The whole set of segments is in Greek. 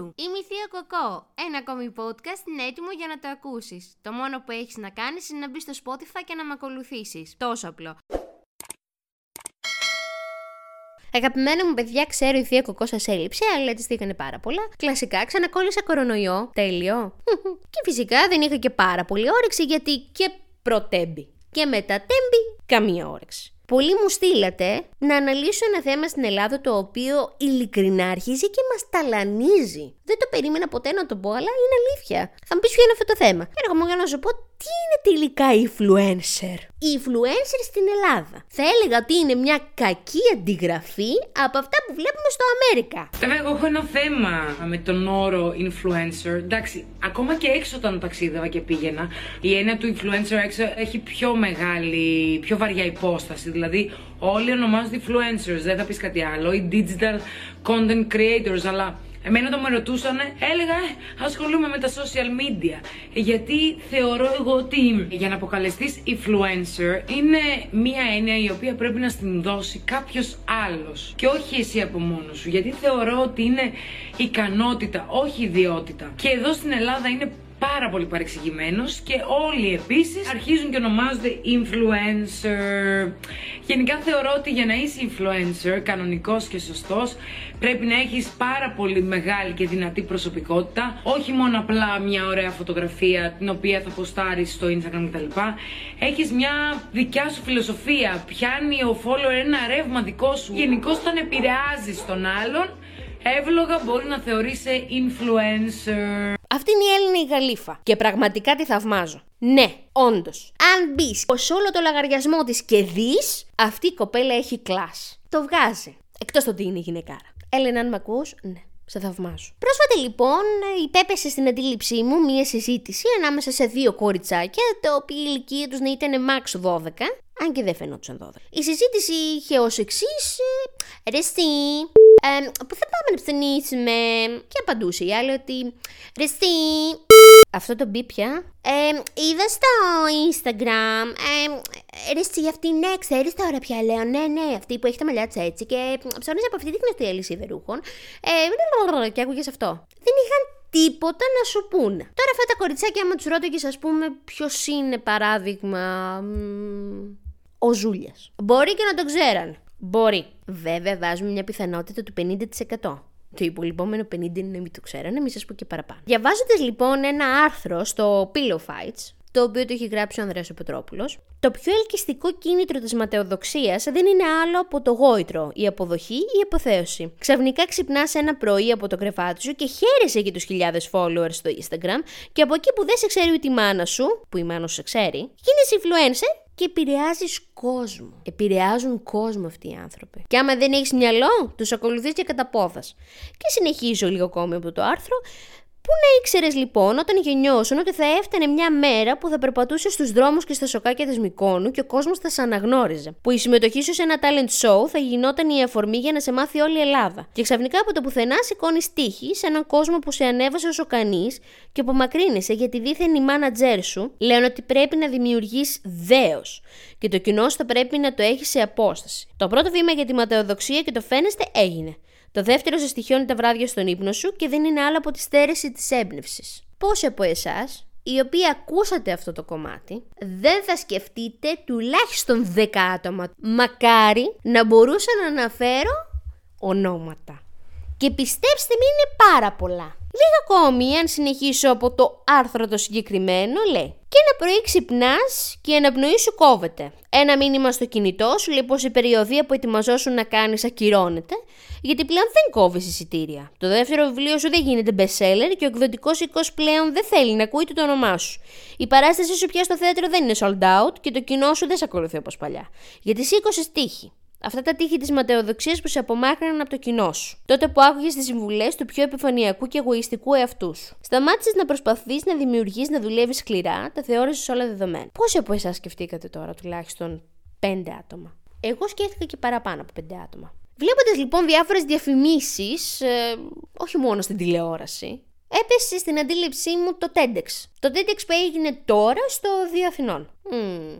Κοκό. Γεια σου! Είμαι η Θεία Κοκό. Ένα ακόμη podcast είναι έτοιμο για να το ακούσεις. Το μόνο που έχεις να κάνεις είναι να μπεις στο Spotify και να με ακολουθήσεις. Τόσο απλό. Αγαπημένα μου παιδιά, ξέρω η θεία κοκό σας έλειψε, αλλά της στείλανε πάρα πολλά. Κλασικά, ξανακόλλησα κορονοϊό. Τέλειο. και φυσικά δεν είχα και πάρα πολύ όρεξη γιατί και προτέμπη. Και μετά τέμπη, καμία όρεξη. Πολλοί μου στείλατε να αναλύσω ένα θέμα στην Ελλάδα το οποίο ειλικρινά αρχίζει και μας ταλανίζει. Δεν το περίμενα ποτέ να το πω, αλλά είναι αλήθεια. Θα μου πεις ποιο είναι αυτό το θέμα. Έρχομαι για να σου πω τι είναι τελικά influencer; Η influencer στην Ελλάδα. Θα έλεγα ότι είναι μια κακή αντιγραφή από αυτά που βλέπουμε στο Αμέρικα. Βέβαια, εγώ έχω ένα θέμα με τον όρο influencer. Εντάξει, ακόμα και έξω όταν ταξίδευα και πήγαινα, η έννοια του influencer έξω έχει πιο μεγάλη, πιο βαριά υπόσταση. Δηλαδή, όλοι ονομάζονται influencers, δεν θα πεις κάτι άλλο, ή digital content creators, αλλά Εμένα όταν με ρωτούσαν, έλεγα ε, ασχολούμαι με τα social media. Γιατί θεωρώ εγώ ότι για να αποκαλεστείς influencer είναι μία έννοια η οποία πρέπει να στην δώσει κάποιος άλλος και όχι εσύ από μόνος σου. Γιατί θεωρώ ότι είναι ικανότητα, όχι ιδιότητα. Και εδώ στην Ελλάδα είναι πάρα πολύ παρεξηγημένος και όλοι επίσης αρχίζουν και ονομάζονται influencer. Γενικά θεωρώ ότι για να είσαι influencer, κανονικός και σωστός, πρέπει να έχεις πάρα πολύ μεγάλη και δυνατή προσωπικότητα. Όχι μόνο απλά μια ωραία φωτογραφία την οποία θα ποστάρεις στο Instagram κτλ. Έχεις μια δικιά σου φιλοσοφία. Πιάνει ο follower ένα ρεύμα δικό σου. Γενικώς όταν επηρεάζεις τον άλλον, εύλογα μπορεί να θεωρήσει influencer. Αυτή είναι η Έλληνα η Γαλήφα. Και πραγματικά τη θαυμάζω. Ναι, όντως. Αν μπεις σε όλο το λογαριασμό της και δεις, αυτή η κοπέλα έχει κλάς. Το βγάζει. Εκτός το ότι είναι γυναικάρα. Έλενα, αν με ακούς, ναι. Σε θαυμάζω. Πρόσφατα λοιπόν υπέπεσε στην αντίληψή μου μία συζήτηση ανάμεσα σε δύο κοριτσάκια, τα οποία η ηλικία τους να ήταν max 12, αν και δεν φαινόντουσαν 12. Η συζήτηση είχε ως εξής. Ρε εσύ, ε, που θα πάμε να ψωνίσουμε. Και απαντούσε η άλλη ότι. Ρε εσύ, αυτό το μπει πια. Ε, είδα στο Instagram. Ε, ρε εσύ, αυτή ναι, ξέρεις τώρα πια λέω. Ναι, ναι, αυτή που έχει τα μαλλιά έτσι και ψώνει από αυτή την γνωστή αλυσίδα ρούχων. Ε, και άκουγες αυτό. Δεν είχαν τίποτα να σου πούνε. Τώρα αυτά τα κοριτσάκια, άμα τους ρώταγες, ας πούμε, ποιος είναι παράδειγμα. Ο Ζούλιας. Μπορεί και να το ξέραν. Μπορεί. Βέβαια, βάζουμε μια πιθανότητα του 50%. Το υπολοιπόμενο 50 είναι να μην το ξέρανε, μην σας πω και παραπάνω. Διαβάζοντας λοιπόν ένα άρθρο στο Pillow Fights, το οποίο το έχει γράψει ο Ανδρέας Πετρόπουλος, το πιο ελκυστικό κίνητρο της ματαιοδοξίας δεν είναι άλλο από το γόητρο, η αποδοχή ή η αποθέωση. Ξαφνικά ξυπνάς ένα πρωί από το κρεβάτι σου και χαίρεσαι για τους χιλιάδες followers στο Instagram και από εκεί που δεν σε ξέρει ούτε η μάνα σου, που η μάνα σου σε ξέρει, γίνεσαι influencer και επηρεάζεις κόσμο. Επηρεάζουν κόσμο αυτοί οι άνθρωποι. Και άμα δεν έχεις μυαλό, τους ακολουθείς και κατά πόδα. Και συνεχίζω λίγο ακόμη από το άρθρο. Πού να ήξερες λοιπόν όταν γεννιώσουν ότι θα έφτανε μια μέρα που θα περπατούσε στους δρόμους και στα σοκάκια της Μικόνου και ο κόσμος θα σε αναγνώριζε. Που η συμμετοχή σου σε ένα talent show θα γινόταν η αφορμή για να σε μάθει όλη η Ελλάδα. Και ξαφνικά από το πουθενά σηκώνεις τύχη σε έναν κόσμο που σε ανέβασε όσο κανείς και απομακρύνεσαι γιατί δίθεν η μάνατζέρ σου λένε ότι πρέπει να δημιουργείς δέος. Και το κοινό σου θα πρέπει να το έχει σε απόσταση. Το πρώτο βήμα για τη ματαιοδοξία και το φαίνεστε έγινε. Το δεύτερο σε στοιχιώνει τα βράδια στον ύπνο σου και δεν είναι άλλο από τη στέρηση της έμπνευσης. Πόσοι από εσάς, οι οποίοι ακούσατε αυτό το κομμάτι, δεν θα σκεφτείτε τουλάχιστον 10 άτομα. Μακάρι να μπορούσα να αναφέρω ονόματα. Και πιστέψτε με είναι πάρα πολλά. Λίγα ακόμη, αν συνεχίσω από το άρθρο το συγκεκριμένο, λέει και ένα πρωί ξυπνάς και η αναπνοή σου κόβεται. Ένα μήνυμα στο κινητό σου λέει πω η περιοδία που ετοιμαζόσουν να κάνεις ακυρώνεται, γιατί πλέον δεν κόβεις εισιτήρια. Το δεύτερο βιβλίο σου δεν γίνεται best seller και ο εκδοτικός οικό πλέον δεν θέλει να ακούει το όνομά σου. Η παράστασή σου πια στο θέατρο δεν είναι sold out και το κοινό σου δεν σε ακολουθεί όπως παλιά. Γιατί σήκωσες τύχη. Αυτά τα τείχη της ματαιοδοξίας που σε απομάκρυναν από το κοινό σου. Τότε που άκουγες τις συμβουλές του πιο επιφανειακού και εγωιστικού εαυτούς σου. Σταμάτησες να προσπαθείς να δημιουργείς, να δουλεύεις σκληρά, τα θεώρησες όλα δεδομένα. Πόσοι από εσάς σκεφτήκατε τώρα τουλάχιστον πέντε άτομα; Εγώ σκέφτηκα και παραπάνω από πέντε άτομα. Βλέποντας λοιπόν διάφορες διαφημίσεις, ε, όχι μόνο στην τηλεόραση, έπεσε στην αντίληψή μου το TEDx. Το TEDx που έγινε τώρα στο Δύο Αθηνών. Mm.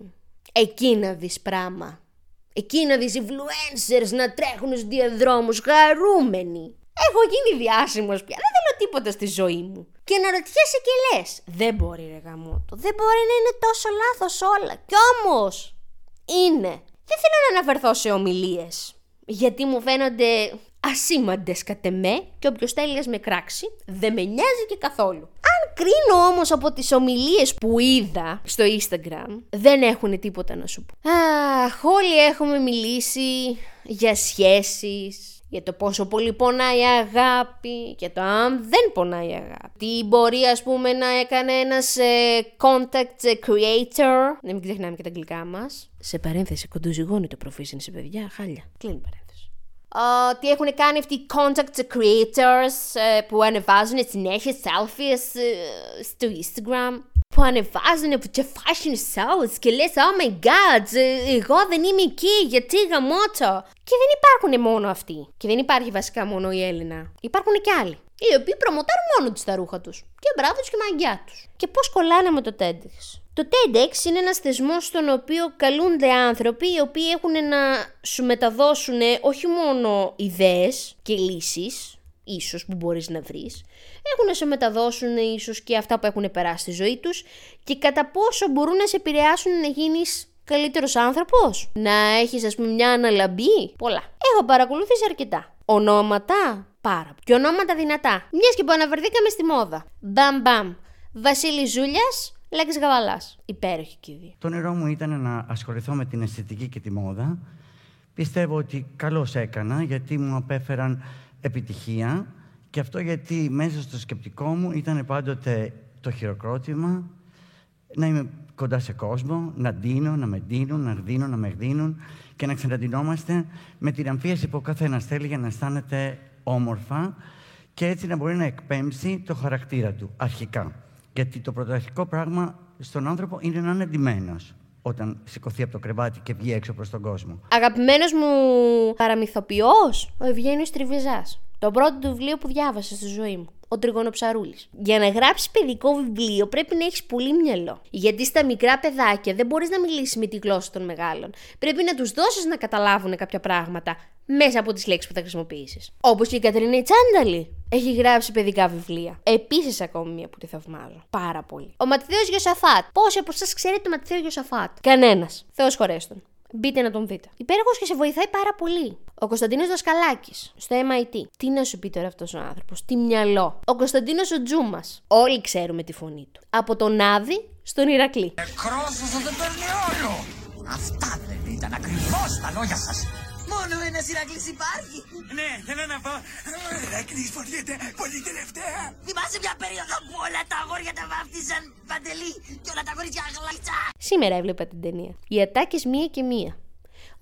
Εκεί να δεις πράγμα. Εκεί να δεις influencers να τρέχουν στους διαδρόμους χαρούμενοι. Έχω γίνει διάσημος πια. Δεν θέλω τίποτα στη ζωή μου. Και να ρωτιέσαι και λες. Δεν μπορεί, ρε γαμότο. Δεν μπορεί να είναι τόσο λάθος όλα. Κι όμως είναι. Δεν θέλω να αναφερθώ σε ομιλίες. Γιατί μου φαίνονται ασήμαντες κατ' εμέ και όποιος θέλει με κράξει, δεν με νοιάζει και καθόλου. Αν κρίνω όμως από τις ομιλίες που είδα στο Instagram, δεν έχουν τίποτα να σου πω. Αχ, όλοι έχουμε μιλήσει για σχέσεις, για το πόσο πολύ πονάει η αγάπη, και το αν δεν πονάει η αγάπη. Τι μπορεί ας πούμε να έκανε ένας ε, contact creator, να μην ξεχνάμε και τα αγγλικά μας. Σε παρένθεση, κοντοζυγώνει το προφήσιν σε παιδιά, χάλια. Κλείνει παρένθεση. Uh, τι έχουν κάνει αυτοί οι contact creators uh, που ανεβάζουν συνέχεια selfies uh, στο Instagram. Που ανεβάζουν και fashion shows και λες oh my god εγώ δεν είμαι εκεί γιατί γαμώτο και δεν υπάρχουν μόνο αυτοί. Και δεν υπάρχει βασικά μόνο η Έλληνα υπάρχουν και άλλοι. Οι οποίοι προμοτάρουν μόνο τους τα ρούχα τους. Και μπράβο τους και μαγκιά τους. Και πώς κολλάνε με το TEDx το TEDx είναι ένας θεσμός στον οποίο καλούνται άνθρωποι οι οποίοι έχουν να σου μεταδώσουν όχι μόνο ιδέες και λύσεις ίσως που μπορείς να βρεις έχουν να σε μεταδώσουν ίσως και αυτά που έχουν περάσει στη ζωή τους και κατά πόσο μπορούν να σε επηρεάσουν να γίνεις καλύτερος άνθρωπος, να έχεις ας πούμε μια αναλαμπή, πολλά. Έχω παρακολουθήσει αρκετά. Ονόματα, πάρα. Και ονόματα δυνατά. Μιας και που αναβερθήκαμε στη μόδα. Μπαμ μπαμ. Βασίλης Ζούλιας, Λέξ Γαβαλάς. Υπέροχη και Το νερό μου ήταν να ασχοληθώ με την αισθητική και τη μόδα. Πιστεύω ότι καλώς έκανα γιατί μου απέφεραν επιτυχία και αυτό γιατί μέσα στο σκεπτικό μου ήταν πάντοτε το χειροκρότημα, να είμαι κοντά σε κόσμο, να ντύνω, να με ντύνουν, να δίνω, να με δίνουν και να ξαναντυνόμαστε με την αμφίεση που ο καθένας θέλει για να αισθάνεται όμορφα και έτσι να μπορεί να εκπέμψει το χαρακτήρα του αρχικά. Γιατί το πρωτοαρχικό πράγμα στον άνθρωπο είναι να είναι ντυμένος όταν σηκωθεί από το κρεβάτι και βγει έξω προς τον κόσμο. Αγαπημένος μου παραμυθοποιός, ο Ευγένιος Τριβιζάς. Το πρώτο του βιβλίο που διάβασα στη ζωή μου. Ο Τριγωνοψαρούλης. Για να γράψεις παιδικό βιβλίο πρέπει να έχεις πολύ μυαλό. Γιατί στα μικρά παιδάκια δεν μπορείς να μιλήσεις με τη γλώσσα των μεγάλων. Πρέπει να τους δώσεις να καταλάβουν κάποια πράγματα μέσα από τις λέξεις που θα χρησιμοποιήσεις. Όπως και η Κατρίνα Τσάνταλη έχει γράψει παιδικά βιβλία. Επίσης, ακόμη μία που τη θαυμάζω. Πάρα πολύ. Ο Ματθαίος Γιωσαφάτ. Πόσοι από εσά ξέρετε τον Ματθαίος Γιωσαφάτ. Κανένας. Θεός χωρέστον. Μπείτε να τον δείτε. Υπέροχος και σε βοηθάει πάρα πολύ. Ο Κωνσταντίνος Δασκαλάκης στο MIT. Τι να σου πει τώρα αυτός ο άνθρωπος, τι μυαλό. Ο Κωνσταντίνος ο Τζούμας. Όλοι ξέρουμε τη φωνή του. Από τον Άδη στον Ηρακλή. Εκρόσωσο δεν παίρνει όλο. Αυτά δεν ήταν ακριβώς τα λόγια σας. Μόνο ένα Ηρακλής υπάρχει. Ναι, θέλω να πω. Ο Ηρακλής φοριέται πολύ τελευταία. Θυμάσαι μια περίοδο που όλα τα αγόρια τα βάφτισαν παντελή και όλα τα κορίτσια γλίτσα. Σήμερα έβλεπα την ταινία. Οι ατάκες μία και μία.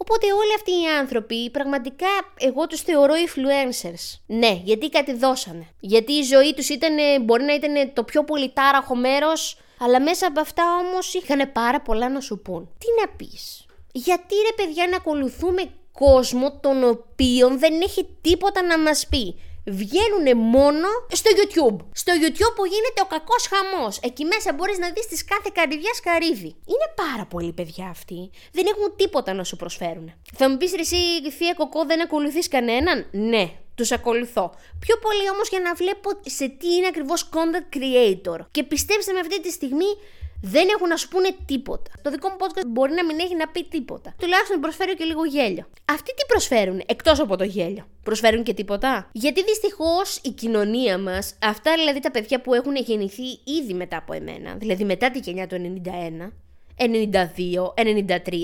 Οπότε όλοι αυτοί οι άνθρωποι πραγματικά εγώ τους θεωρώ influencers. Ναι, γιατί κάτι δώσανε. Γιατί η ζωή τους ήταν, μπορεί να ήταν το πιο πολυτάραχο μέρος, αλλά μέσα από αυτά όμως είχαν πάρα πολλά να σου πούν. Τι να πεις; Γιατί ρε παιδιά να ακολουθούμε κόσμο τον οποίο δεν έχει τίποτα να μας πει. Βγαίνουν μόνο στο YouTube. Στο YouTube που γίνεται ο κακός χαμός. Εκεί μέσα μπορείς να δεις τις κάθε καρδιάς καρύδι. Είναι πάρα πολλοί παιδιά αυτοί. Δεν έχουν τίποτα να σου προσφέρουν. Θα μου πεις εσύ θεία κοκό δεν ακολουθείς κανέναν; Ναι, τους ακολουθώ. Πιο πολύ όμως για να βλέπω σε τι είναι ακριβώς content creator. Και πιστέψτε με αυτή τη στιγμή δεν έχουν να σου πούνε τίποτα. Το δικό μου podcast μπορεί να μην έχει να πει τίποτα. Τουλάχιστον προσφέρω και λίγο γέλιο. Αυτοί τι προσφέρουν, εκτός από το γέλιο; Προσφέρουν και τίποτα; Γιατί δυστυχώς η κοινωνία μας, αυτά δηλαδή τα παιδιά που έχουν γεννηθεί ήδη μετά από εμένα, δηλαδή μετά τη γενιά του 91, 92, 93,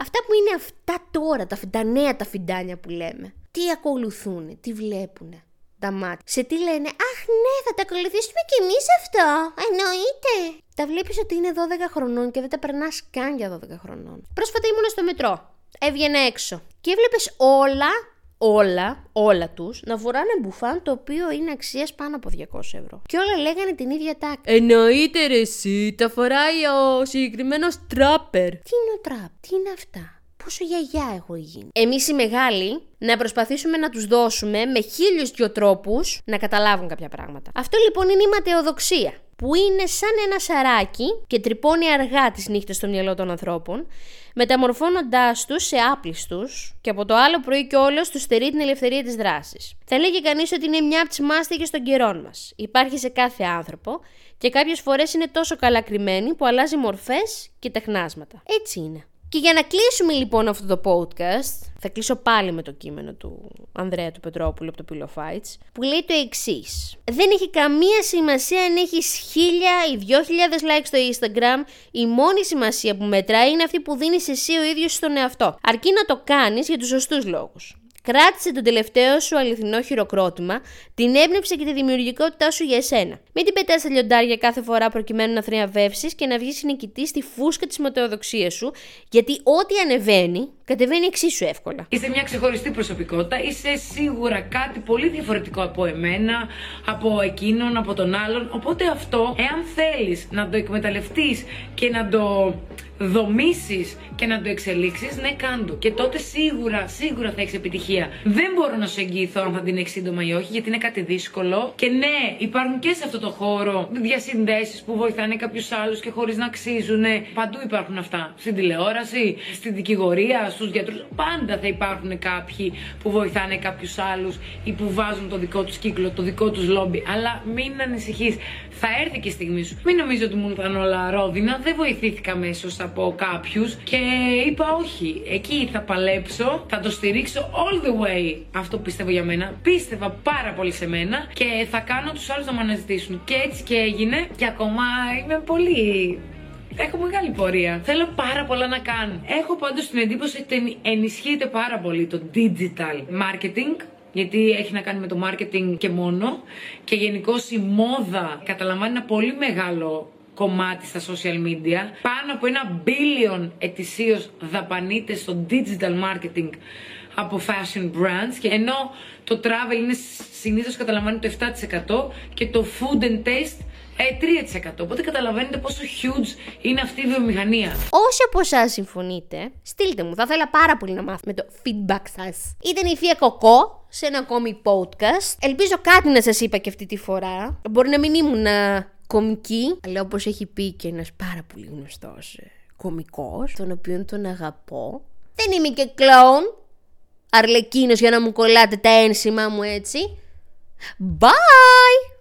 αυτά που είναι αυτά τώρα, τα, τα νέα τα φιντάνια που λέμε, τι ακολουθούν, τι βλέπουν τα μάτια. Σε τι λένε, Αχ, ναι, θα τα ακολουθήσουμε κι εμείς αυτό. Εννοείται. Τα βλέπεις ότι είναι 12 χρονών και δεν τα περνάς καν για 12 χρονών. Πρόσφατα ήμουν στο μετρό. Έβγαινε έξω. Και έβλεπες όλα, όλα, όλα τους να φοράνε μπουφάν το οποίο είναι αξίας πάνω από 200 ευρώ. Και όλα λέγανε την ίδια τάξη. Εννοείται ρε εσύ, τα φοράει ο συγκεκριμένος τράπερ. Τι είναι ο τραπ, τι είναι αυτά; Πόσο γιαγιά έχω γίνει. Εμείς οι μεγάλοι να προσπαθήσουμε να τους δώσουμε με χίλιους δυο τρόπους να καταλάβουν κάποια πράγματα. Αυτό λοιπόν είναι η ματαιοδοξία. που είναι σαν ένα σαράκι και τρυπώνει αργά τις νύχτες στο μυαλό των ανθρώπων, μεταμορφώνοντάς τους σε άπλιστους και από το άλλο πρωί και όλο τους στερεί την ελευθερία της δράσης. Θα λέγει κανείς ότι είναι μια από τις μάστιγες των καιρών μας. Υπάρχει σε κάθε άνθρωπο και κάποιες φορές είναι τόσο καλά κρυμμένη που αλλάζει μορφές και τεχνάσματα. Έτσι είναι. Και για να κλείσουμε λοιπόν αυτό το podcast, θα κλείσω πάλι με το κείμενο του Ανδρέα του Πετρόπουλου από το Pillow Fights, που λέει το εξής. Δεν έχει καμία σημασία αν έχεις χίλια ή δυο χιλιάδες likes στο Instagram. Η μόνη σημασία που μετράει είναι αυτή που δίνεις εσύ ο ίδιος στον εαυτό. Αρκεί να το κάνεις για τους σωστούς λόγους. Κράτησε τον τελευταίο σου αληθινό χειροκρότημα, την έμπνευση και τη δημιουργικότητά σου για εσένα. Μην την πετάς στα λιοντάρια κάθε φορά προκειμένου να θριαβεύσει και να βγεις νικητή στη φούσκα της ματαιοδοξίας σου, γιατί ό,τι ανεβαίνει, κατεβαίνει εξίσου εύκολα. Είσαι μια ξεχωριστή προσωπικότητα, είσαι σίγουρα κάτι πολύ διαφορετικό από εμένα, από εκείνον, από τον άλλον. Οπότε αυτό, εάν θέλεις να το εκμεταλλευτείς και να το δομήσεις και να το εξελίξεις, ναι, κάντο. Και τότε σίγουρα, σίγουρα θα έχεις επιτυχία. Δεν μπορώ να σου εγγυηθώ αν θα την έχεις σύντομα ή όχι, γιατί είναι κάτι δύσκολο. Και ναι, υπάρχουν και σε αυτό το χώρο διασυνδέσεις που βοηθάνε κάποιους άλλους και χωρίς να αξίζουν. Παντού υπάρχουν αυτά. Στην τηλεόραση, στην δικηγορία, στους γιατρούς. Πάντα θα υπάρχουν κάποιοι που βοηθάνε κάποιους άλλους ή που βάζουν το δικό τους κύκλο, το δικό τους λόμπι. Αλλά μην ανησυχείς. Θα έρθει και η στιγμή σου. Μην νομίζω ότι μου ήταν όλα ρόδινα. Δεν βοηθήθηκα μέσω από κάποιους και είπα όχι. Εκεί θα παλέψω, θα το στηρίξω all the way. Αυτό πιστεύω για μένα. Πίστευα πάρα πολύ σε μένα και θα κάνω τους άλλους να με αναζητήσουν. Και έτσι και έγινε. Και ακόμα είμαι πολύ Έχω μεγάλη πορεία. Θέλω πάρα πολλά να κάνω. Έχω πάντως την εντύπωση ότι ενισχύεται πάρα πολύ το digital marketing γιατί έχει να κάνει με το marketing και μόνο και γενικώς η μόδα καταλαμβάνει ένα πολύ μεγάλο κομμάτι στα social media. Πάνω από ένα billion ετησίως δαπανείται στο digital marketing από fashion brands και ενώ το travel είναι συνήθως καταλαμβάνει το 7% και το food and taste ε, 3%. Οπότε καταλαβαίνετε πόσο huge είναι αυτή η βιομηχανία. Όσοι από εσάς συμφωνείτε, στείλτε μου. Θα ήθελα πάρα πολύ να μάθω με το feedback σας. Ήταν η Θεία Κοκό σε ένα ακόμη podcast. Ελπίζω κάτι να σας είπα και αυτή τη φορά. Μπορεί να μην ήμουν κομική, αλλά όπως έχει πει και ένας πάρα πολύ γνωστός ε, κομικός, τον οποίον τον αγαπώ. Δεν είμαι και κλόουν, αρλεκίνος για να μου κολλάτε τα ένσημα μου έτσι. Bye!